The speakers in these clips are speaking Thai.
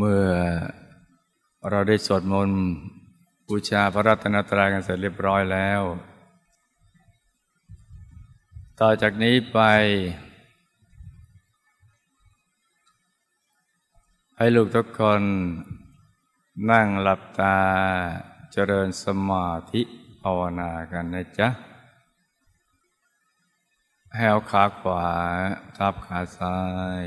เมื่อเราได้สวดมนต์บูชาพระรัตนตรัยกันเสร็จเรียบร้อยแล้ว ต่อจากนี้ไป ให้ลูกทุกคนนั่งหลับตาเจริญสมาธิภาวนากันนะจ๊ะให้เอาขาขวาทับขาซ้าย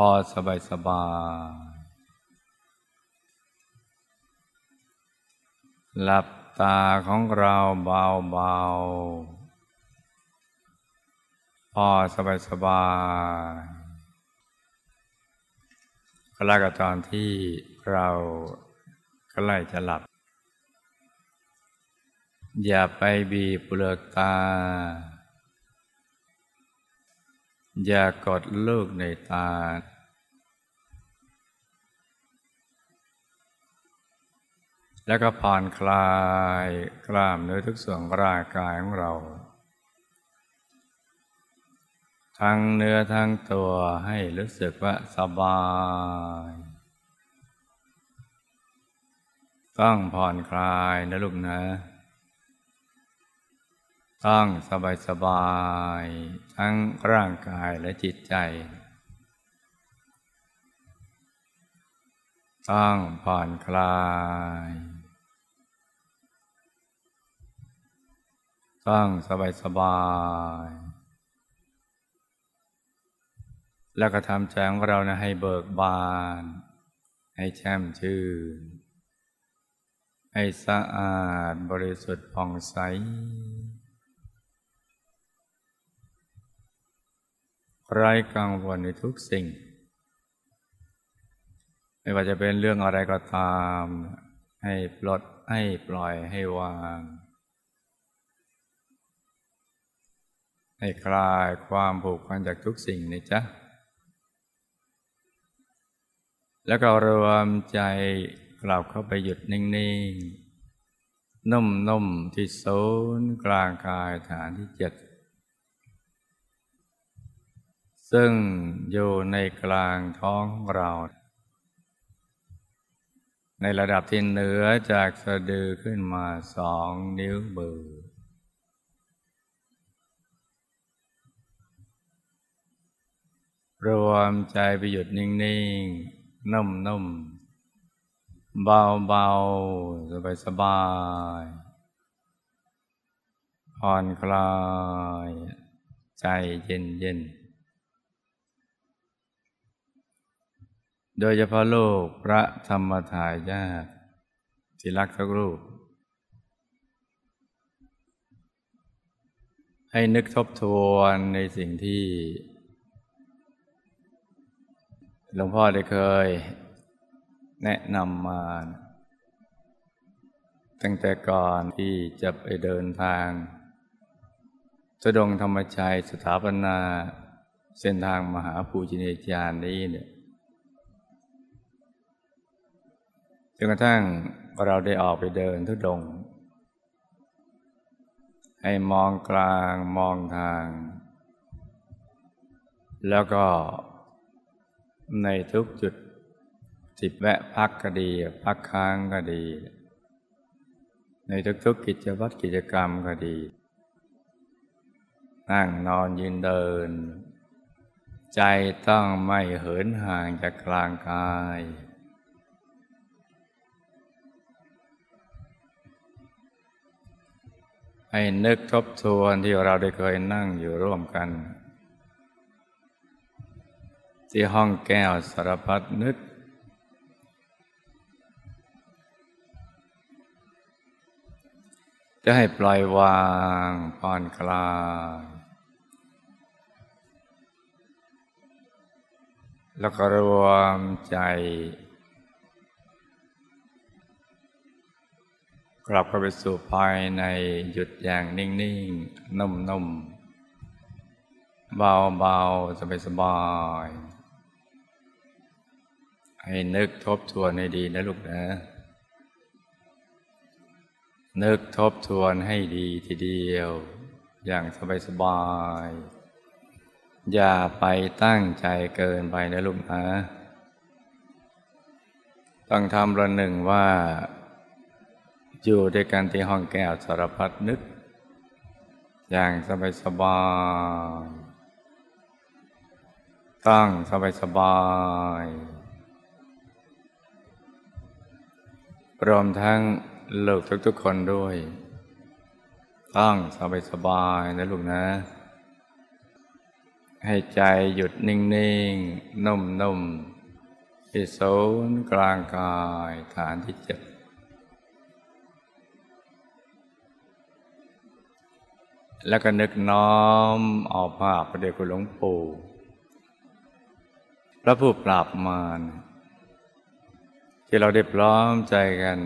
พอสบายสบายหลับตาของเราเบาๆพอสบายสบายก็แล้วกับตอนที่เราใกล้จะหลับ อย่าไปบีบเปลือกตา อย่ากดลูกในตา แล้วก็ผ่อนคลายกล้ามเนื้อทุกส่วนร่างกายของเรา ทั้งเนื้อทั้งตัวให้รู้สึกว่าสบาย ต้องผ่อนคลายนะลูกนะ ต้องสบายสบาย ทั้งร่างกายและจิตใจ ต้องผ่อนคลาย ต้องสบายสบาย แล้วก็ทำใจของเรานะให้เบิกบาน ให้แช่มชื่นให้สะอาดบริสุทธิ์ผ่องใส ไร้กังวลในทุกสิ่ง ไม่ว่าจะเป็นเรื่องอะไรก็ตาม ให้ปลดให้ปล่อยให้วาง ให้คลายความผูกพันจากทุกสิ่งนี่จ้ะแล้วก็รวมใจกลับเข้าไปหยุดนิ่ง ๆนุ่มๆที่ศูนย์กลางกายฐานที่เจ็ด ซึ่งอยู่ในกลางท้องเรา ในระดับที่เหนือจากสะดือขึ้นมาสองนิ้วมือรวมใจไปหยุดนิ่งๆ นุ่มๆ เบาๆ สบายๆผ่อนคลาย ใจเย็นๆ โดยเฉพาะโลกพระธรรมทายาทที่รักทุกรูป ให้นึกทบทวนในสิ่งที่ หลวงพ่อได้เคย แนะนำมา ตั้งแต่ก่อนที่จะไปเดินทางสดงธรรมชัยสถาปนา เส้นทางมหาภูจินญาณนี้เนี่ย จนกระทั่งเราได้ออกไปเดินทุดง ให้มองกลางมองทาง แล้วก็ในทุกจุดจิบแวะพักก็ดี พักค้างก็ดี ในทุกๆกิจวัตรกิจกรรมก็ดี นั่งนอนยืนเดิน ใจต้องไม่เหินห่างจากกลางกาย ให้นึกทบทวนที่เราได้เคยนั่งอยู่ร่วมกัน ที่ห้องแก้วสารพัดนึก จะให้ปล่อยวางผ่อนคลายแล้วก็รวมใจ กลับเข้าไปสู่ภายในหยุดอย่างนิ่งๆ นุ่มๆ เบาๆ สบายๆ ให้นึกทบทวนให้ดีนะลูกนะ นึกทบทวนให้ดีทีเดียว อย่างสบายๆ อย่าไปตั้งใจเกินไปนะลูกนะ ต้องทำระหนึ่งว่า อยู่ด้วยกันที่ห้องแก้วสารพัดนึก อย่างสบายสบายตั้งสบายสบายรวมทั้งเลูกทุกๆคนด้วย ตั้งสบายสบายนะลูกนะ ให้ใจหยุดนิ่งๆ นุ่มๆที่ศูนย์กลางกายฐานที่เจ็ด แล้วก็นึกน้อมออกภาพประเดชคุณหลวงปู่พระผู้ปราบมารที่เราได้พร้อมใจกัน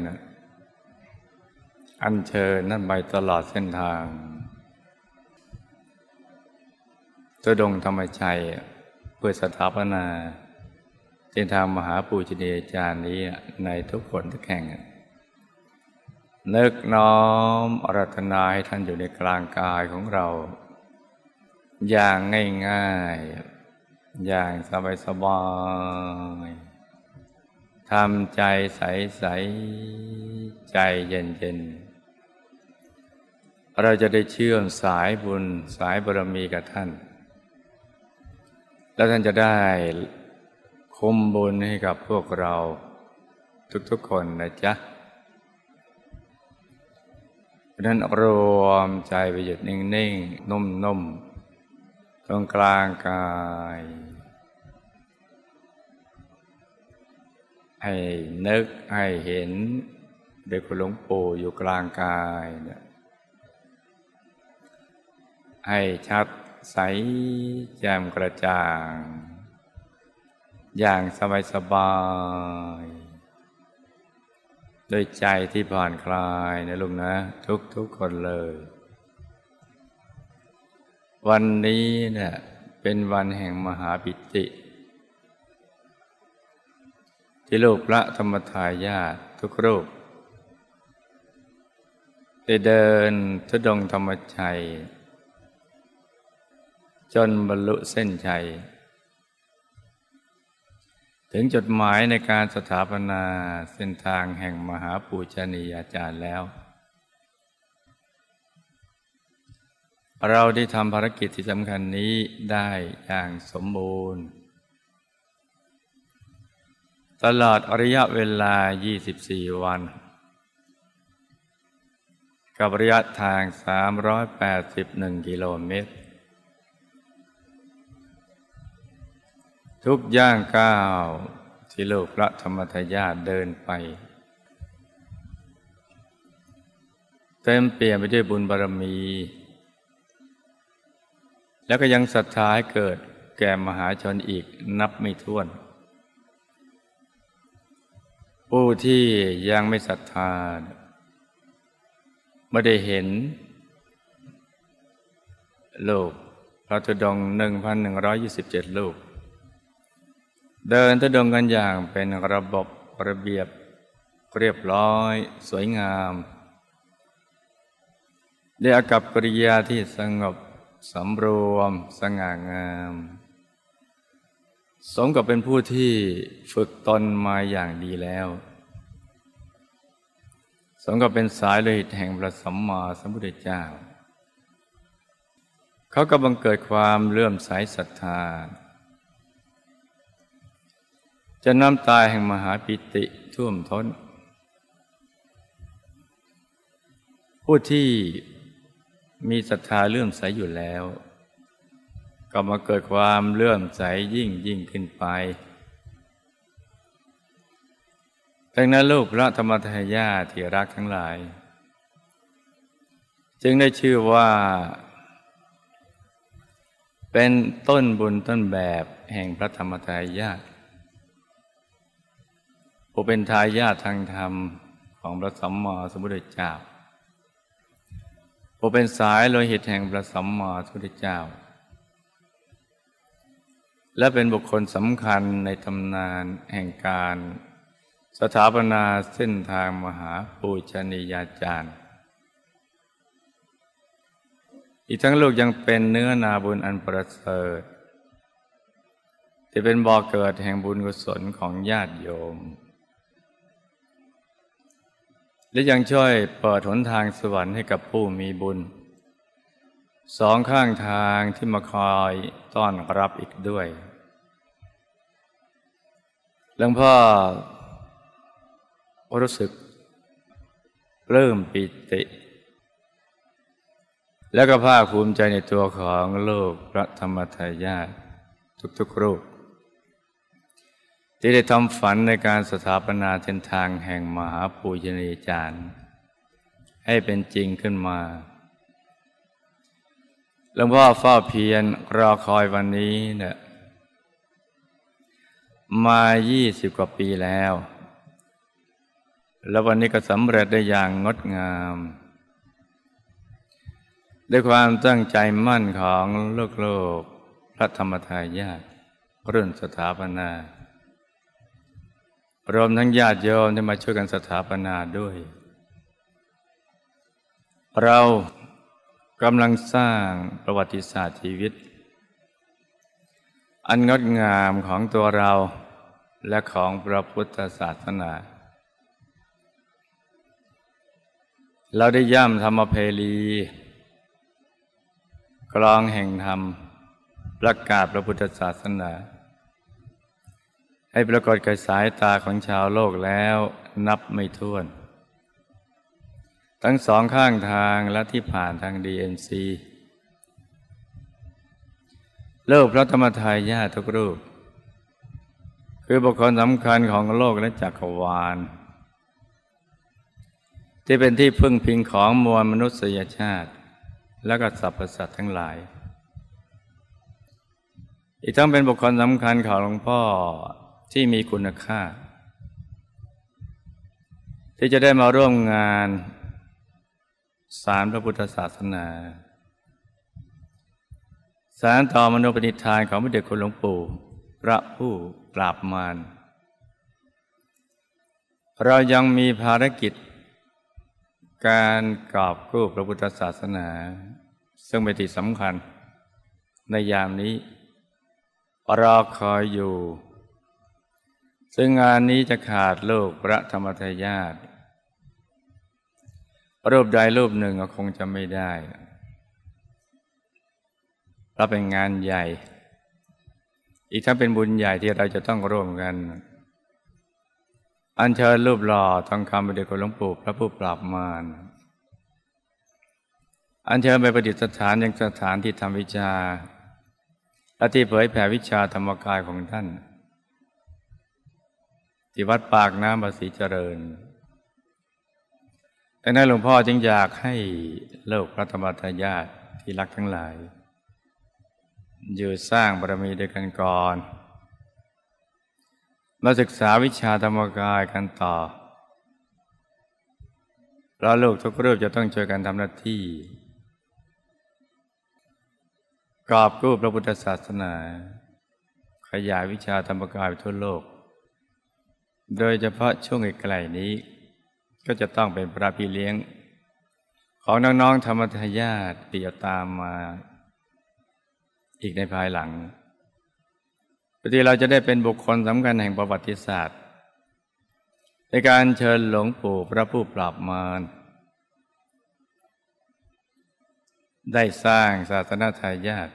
อันเชิญนั่นไปตลอดเส้นทางตุดงธรรมชัย เพื่อสถาปนาเส้นทางมหาปูชนียาจารย์นี้ในทุกคนทุกแห่ง นึกน้อมอรัตนาให้ท่านอยู่ในกลางกายของเรา อย่างง่ายๆ อย่างสบายๆทำใจใสๆใจเย็นๆเราจะได้เชื่อมสายบุญสายบารมีกับท่าน แล้วท่านจะได้คุมบุญให้กับพวกเราทุกๆคนนะจ๊ะ ราะนั้นรวมใจไปหยุดนิ่งๆ นุ่มๆ ตรงกลางกาย ให้นึกให้เห็นเด็กหลวงปู่อยู่กลางกายเนี่ยให้ชัดใสแจ่มกระจ่าง อย่างสบายสบาย โดยใจที่ผ่อนคลายนะลุงนะ ทุกทุกคนเลย วันนี้เนี่ยเป็นวันแห่งมหาปิติ ที่ลูกพระธรรมทายาททุกรูปได้เดินทุดงธรรมชัย จนบรรลุเส้นชัย ถึงจดหมายในการสถาปนาเส้นทางแห่งมหาปูชนียาจารย์แล้ว เราได้ทำภารกิจที่สำคัญนี้ได้อย่างสมบูรณ์ ตลอดระยะเวลา 24 วัน กับระยะทาง 381 กิโลเมตร ทุกย่างก้าวที่โลกพระธรรมทายาทเดินไป เต็มเปลี่ยนไปด้วยบุญบารมี แล้วก็ยังศรัทธาให้เกิดแก่มหาชนอีกนับไม่ถ้วน ผู้ที่ยังไม่ศรัทธาไม่ได้เห็น โลกพระธุดงหนึ่งพันหนึ่งร้อยยี่สิบเจ็ดลูก เดินทุดงกันอย่างเป็นระบบระเบียบเรียบร้อย สวยงามด้วยอากับกริยาที่สงบสำรวมสง่างาม สมกับเป็นผู้ที่ฝึกตนมาอย่างดีแล้ว สมกับเป็นสายโลหิตแห่งพระสัมมาสัมพุทธเจ้า เขาก็บังเกิดความเลื่อมใสศรัทธา จะน้ำตายแห่งมหาปิติท่วมท้น ผู้ที่มีศรัทธาเลื่อมใสอยู่แล้ว ก็มาเกิดความเลื่อมใสยิ่งยิ่งขึ้นไปดังนั้นลูกพระธรรมทายาที่รักทั้งหลาย จึงได้ชื่อว่า เป็นต้นบุญต้นแบบแห่งพระธรรมทายาท ผู้เป็นทายาททางธรรมของพระสัมมาสัมพุทธเจ้าผู้เป็นสายโลหิตแห่งพระสัมมาสัมพุทธเจ้า และเป็นบุคคลสำคัญในตำนานแห่งการสถาปนาเส้นทางมหาปูชนียาจารย์ อีกทั้งลูกยังเป็นเนื้อนาบุญอันประเสริฐที่เป็นบ่อเกิดแห่งบุญกุศลของญาติโยม และยังช่วยเปิดหนทางสวรรค์ให้กับผู้มีบุญ สองข้างทางที่มาคอยต้อนรับอีกด้วยหลวงพ่อรู้สึกเริ่มปิติ แล้วก็ภาคภูมิใจในตัวของโลกพระธรรมทายาททุกๆรูป ที่ได้ทำฝันในการสถาปนาเส้นทางแห่งมหาปูชนียจารย์ ให้เป็นจริงขึ้นมา หลวงพ่อเฝ้าเพียรรอคอยวันนี้เนี่ยมายี่สิบกว่าปีแล้ว แล้ววันนี้ก็สำเร็จได้อย่างงดงาม ด้วยความตั้งใจมั่นของโลกโลกพระธรรมทายาทรุ่นสถาปนา รวมทั้งญาติโยมที่มาช่วยกันสถาปนาด้วย เรากำลังสร้างประวัติศาสตร์ชีวิต อันงดงามของตัวเราและของพระพุทธศาสนา เราได้ย่ำธรรมเพลีกลองแห่งธรรมประกาศพระพุทธศาสนา ให้ปรากฏกับสายตาของชาวโลกแล้วนับไม่ถ้วน ทั้งสองข้างทางและที่ผ่านทาง DMC โลกพระธรรมทายาทุกรูป คือบุคคลสำคัญของโลกและจักรวาล ที่เป็นที่พึ่งพิงของมวลมนุษยชาติ และก็สรรพสัตว์ทั้งหลาย อีกทั้งเป็นบุคคลสำคัญของหลวงพ่อ ที่มีคุณค่า ที่จะได้มาร่วมงานสารพระพุทธศาสนา สารต่อมโนปณิธานของพระเดชคุณหลวงปู่ พระผู้ปราบมารเรายังมีภารกิจ การกอบกู้พระพุทธศาสนา ซึ่งเป็นที่สำคัญ ในยามนี้ รอคอยอยู่ ซึ่งงานนี้จะขาดโลกพระธรรมทายาทรูปใดรูปหนึ่งก็คงจะไม่ได้เพราะเป็นงานใหญ่ อีกทั้งเป็นบุญใหญ่ที่เราจะต้องร่วมกัน อัญเชิญรูปหล่อทองคำไปเด็กหลวงปู่พระผู้ปราบมารอัญเชิญไปประดิษฐานยังสถานที่ทำวิชาและที่เผยแผ่วิชาธรรมกายของท่าน ที่วัดปากน้ำภาษีเจริญแต่นั้นหลวงพ่อจึงอยากให้โลกพระธรรมทายาทที่รักทั้งหลาย อยู่สร้างบารมีด้วยกันก่อน มาศึกษาวิชาธรรมกายกันต่อเราลูกทุกรูปจะต้องช่วยกันทำหน้าที่กอบกู้พระพุทธศาสนา ขยายวิชาธรรมกายไปทั่วโลก โดยเฉพาะช่วงไกลๆนี้ ก็จะต้องเป็นพระพี่เลี้ยง ของน้องๆธรรมทายาทที่จะตามมาอีกในภายหลังปกติเราจะได้เป็นบุคคลสำคัญแห่งประวัติศาสตร์ ในการเชิญหลวงปู่พระผู้ปราบมารได้สร้างศาสนาทายาท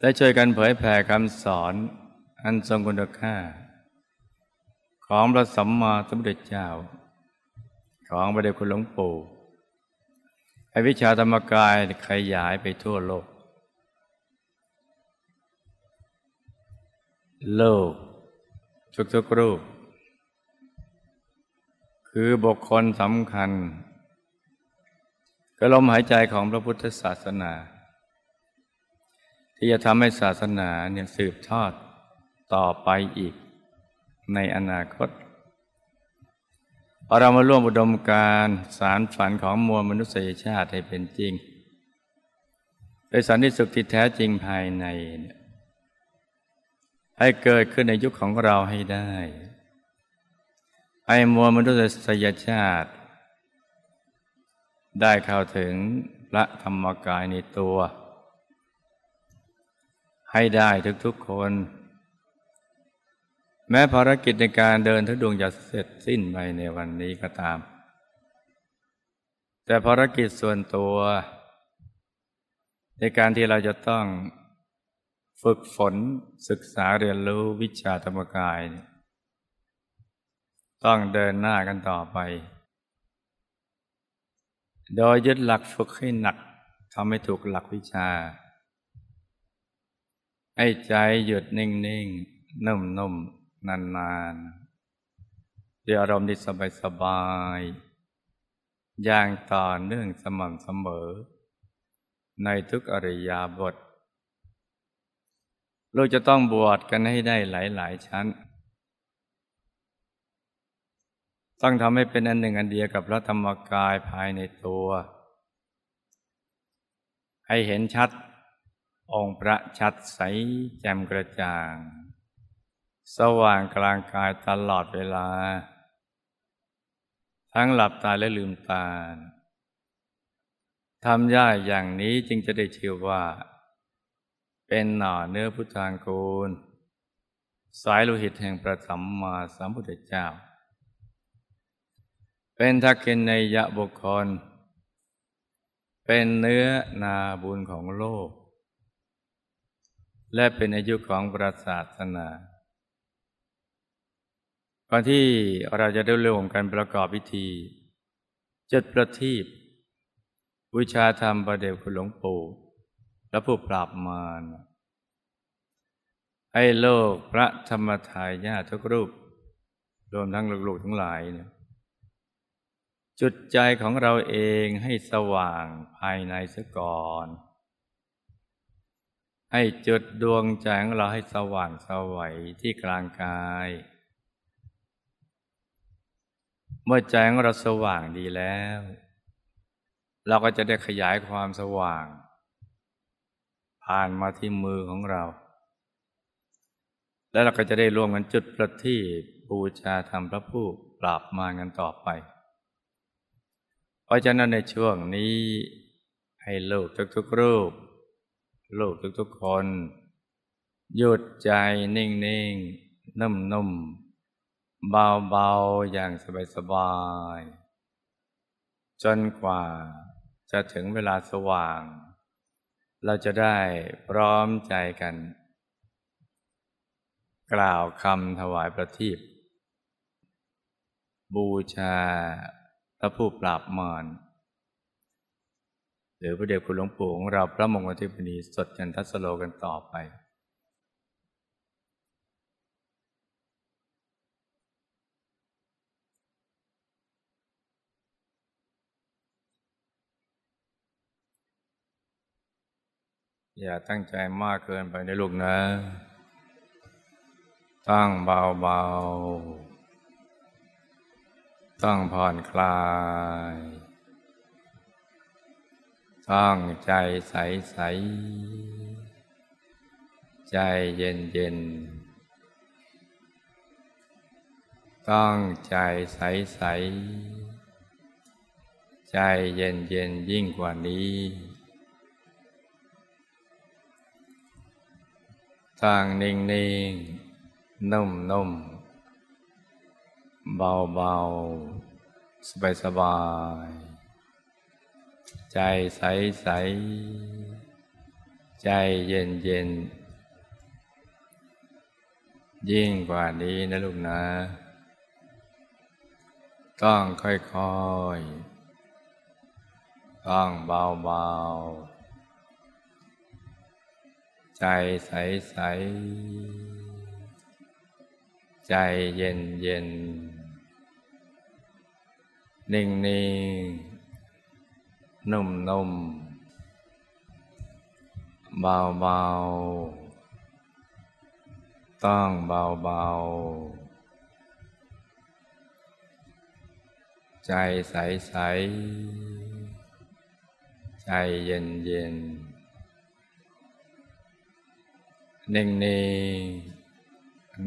ได้ช่วยกันเผยแผ่คำสอนอันทรงคุณค่า ของพระสัมมาสัมพุทธเจ้า ของพระเดชคุณหลวงปู่ให้วิชาธรรมกายขยายไปทั่วโลก โลกทุกๆรูป คือบุคคลสำคัญก็ลมหายใจของพระพุทธศาสนา ที่จะทำให้ศาสนาเนี่ยสืบทอดต่อไปอีก ในอนาคต เรามาร่วมอุดมการสารฝันของมวลมนุษยชาติให้เป็นจริง โดยสันติสุขที่แท้จริงภายใน ให้เกิดขึ้นในยุคของเราให้ได้ให้มวลมนุษยชาติ ได้เข้าถึงพระธรรมกายในตัว ให้ได้ทุกๆคน แม้ภารกิจในการเดินทุดวงจะเสร็จสิ้นไปในวันนี้ก็ตาม แต่ภารกิจส่วนตัว ในการที่เราจะต้องฝึกฝนศึกษาเรียนรู้วิชาธรรมกายเนี่ยต้องเดินหน้ากันต่อไป โดยยึดหลักฝึกให้หนักทำให้ถูกหลักวิชา ให้ใจหยุดนิ่งๆนุ่มๆ นานๆด้วยอารมณ์ที่สบายๆอย่างต่อเนื่องสม่ำเสมอ ในทุกอริยาบท เราจะต้องบวชกันให้ได้หลาย ๆ ชั้น ต้องทำให้เป็นอันหนึ่งอันเดียวกับพระธรรมกายภายในตัว ให้เห็นชัดองค์พระชัดใสแจ่มกระจ่าง สว่างกลางกายตลอดเวลา ทั้งหลับตาและลืมตาทำย่าอย่างนี้จึงจะได้ชื่อว่า เป็นหน่อเนื้อพุทธางกูล สายโลหิตแห่งพระสัมมาสัมพุทธเจ้า เป็นทักษิณในยะบุคคล เป็นเนื้อนาบุญของโลก และเป็นอายุของประศาสนา ก่อนที่เราจะได้ร่วมกันประกอบพิธีจุดประทีปวิชาธรรมประเดวคุณหลวงปู่และผู้ปราบมารให้โลกพระธรรมทายาทุกรูป รวมทั้งลูกๆทั้งหลายเนี่ยจุดใจของเราเองให้สว่างภายในเสียก่อน ให้จุดดวงใจของเราให้สว่างสวัยที่กลางกาย เมื่อใจของเราสว่างดีแล้ว เราก็จะได้ขยายความสว่าง ผ่านมาที่มือของเรา แล้วเราก็จะได้ร่วมกันจุดประทีปบูชาธรรมพระผู้ปราบมากันต่อไป เพราะฉะนั้นในช่วงนี้ให้ลูกทุกๆรูป ลูกทุกๆคน หยุดใจนิ่งๆ นุ่มๆ เบาๆอย่างสบายๆจนกว่าจะถึงเวลาสว่าง เราจะได้พร้อมใจกัน กล่าวคำถวายประทีปบูชาพระผู้ปราบมารหรือพระเดชคุณหลวงปู่ของเราพระมงคลทิพนีสดจันทสโลกันต่อไป อย่าตั้งใจมากเกินไปในลูกนะ ตั้งเบาๆต้องผ่อนคลายต้องใจใสใสใจเย็นเย็นต้องใจใสใสใจเย็นเย็นยิ่งกว่านี้ ตั้งนิ่งนิ่งนุ่มนุ่มเบาเบาสบายสบาย ใจใสใส ใจเย็นเย็น ยิ่งกว่านี้นะลูกนะ ต้องค่อยๆ ต้องเบาเบา ใจใสใสใจเย็นเย็นนิ่งนิ่งนุ่มนุ่มเบาเบาต้องเบาเบาใจใสใสใจเย็นเย็น นิ่งนิ่ง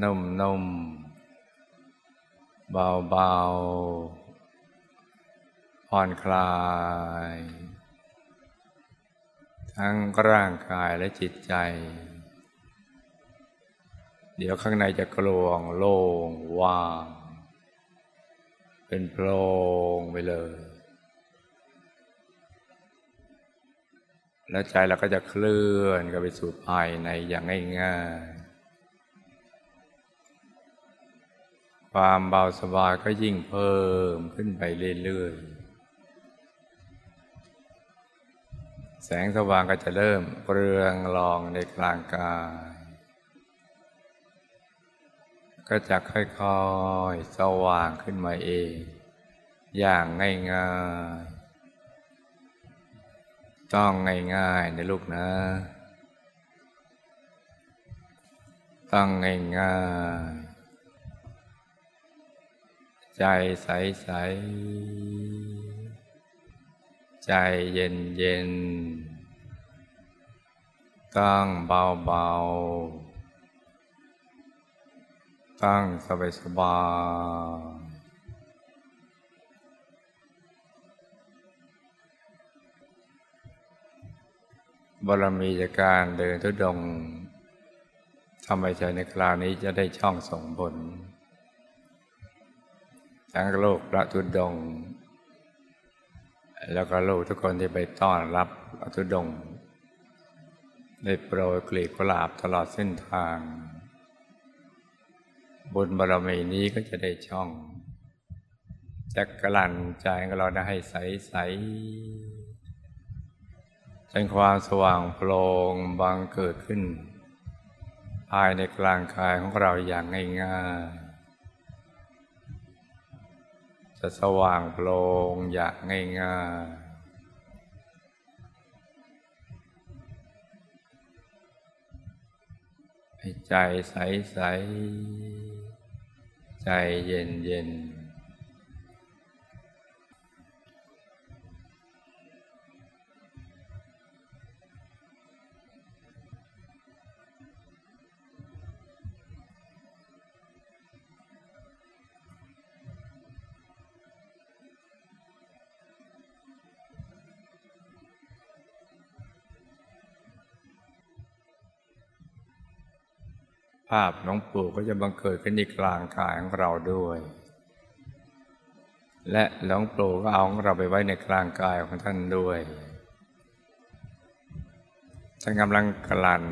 นุ่มนุ่มเบาเบาผ่อนคลาย ทั้งร่างกายและจิตใจ เดี๋ยวข้างในจะกลวงโล่งว่าง เป็นโพรงไปเลย แล้วใจเราก็จะเคลื่อนกันไปสู่ภายในอย่างง่ายๆ ความเบาสบายก็ยิ่งเพิ่มขึ้นไปเรื่อยๆ แสงสว่างก็จะเริ่มเรืองรองในกลางกาย ก็จะค่อยๆ สว่างขึ้นมาเอง อย่างง่ายๆ ต้องง่ายๆนะลูกนะ ต้องง่ายๆ ใจใสๆ ใจเย็นๆ ต้องเบาๆต้องสบาย บารมีจากการเดินทุดงทำให้ใจในคราวนี้จะได้ช่องส่งผลทั้งโลกพระทุดง แล้วก็โลกทุกคนที่ไปต้อนรับพระทุดงได้โปรยกลีบกุหลาบตลอดเส้นทาง บุญบารมีนี้ก็จะได้ช่องจักกลั่นใจของเราได้ให้ใสใส จนความสว่างโปร่งบางเกิดขึ้น ภายในกลางกายของเราอย่างง่ายๆ จะสว่างโปร่งอย่างง่ายๆให้ใจใสใจเย็นๆ ภาพหลวงปู่ก็จะบังเกิดขึ้นในกลางกายของเราด้วย และหลวงปู่ก็เอาของเราไปไว้ในกลางกายของท่านด้วยท่านกำลังกลั่น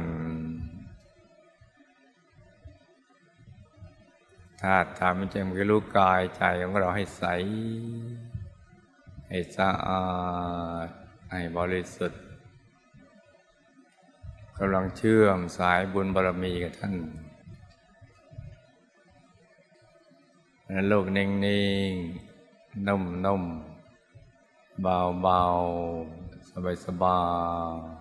ธาตุธรรมจำคือรู้กายใจของเราให้ใส ให้สะอาดให้บริสุทธิ์กำลังเชื่อมสายบุญบารมีกับท่าน ลกนิ่งๆนุ่มๆเบาๆสบายๆ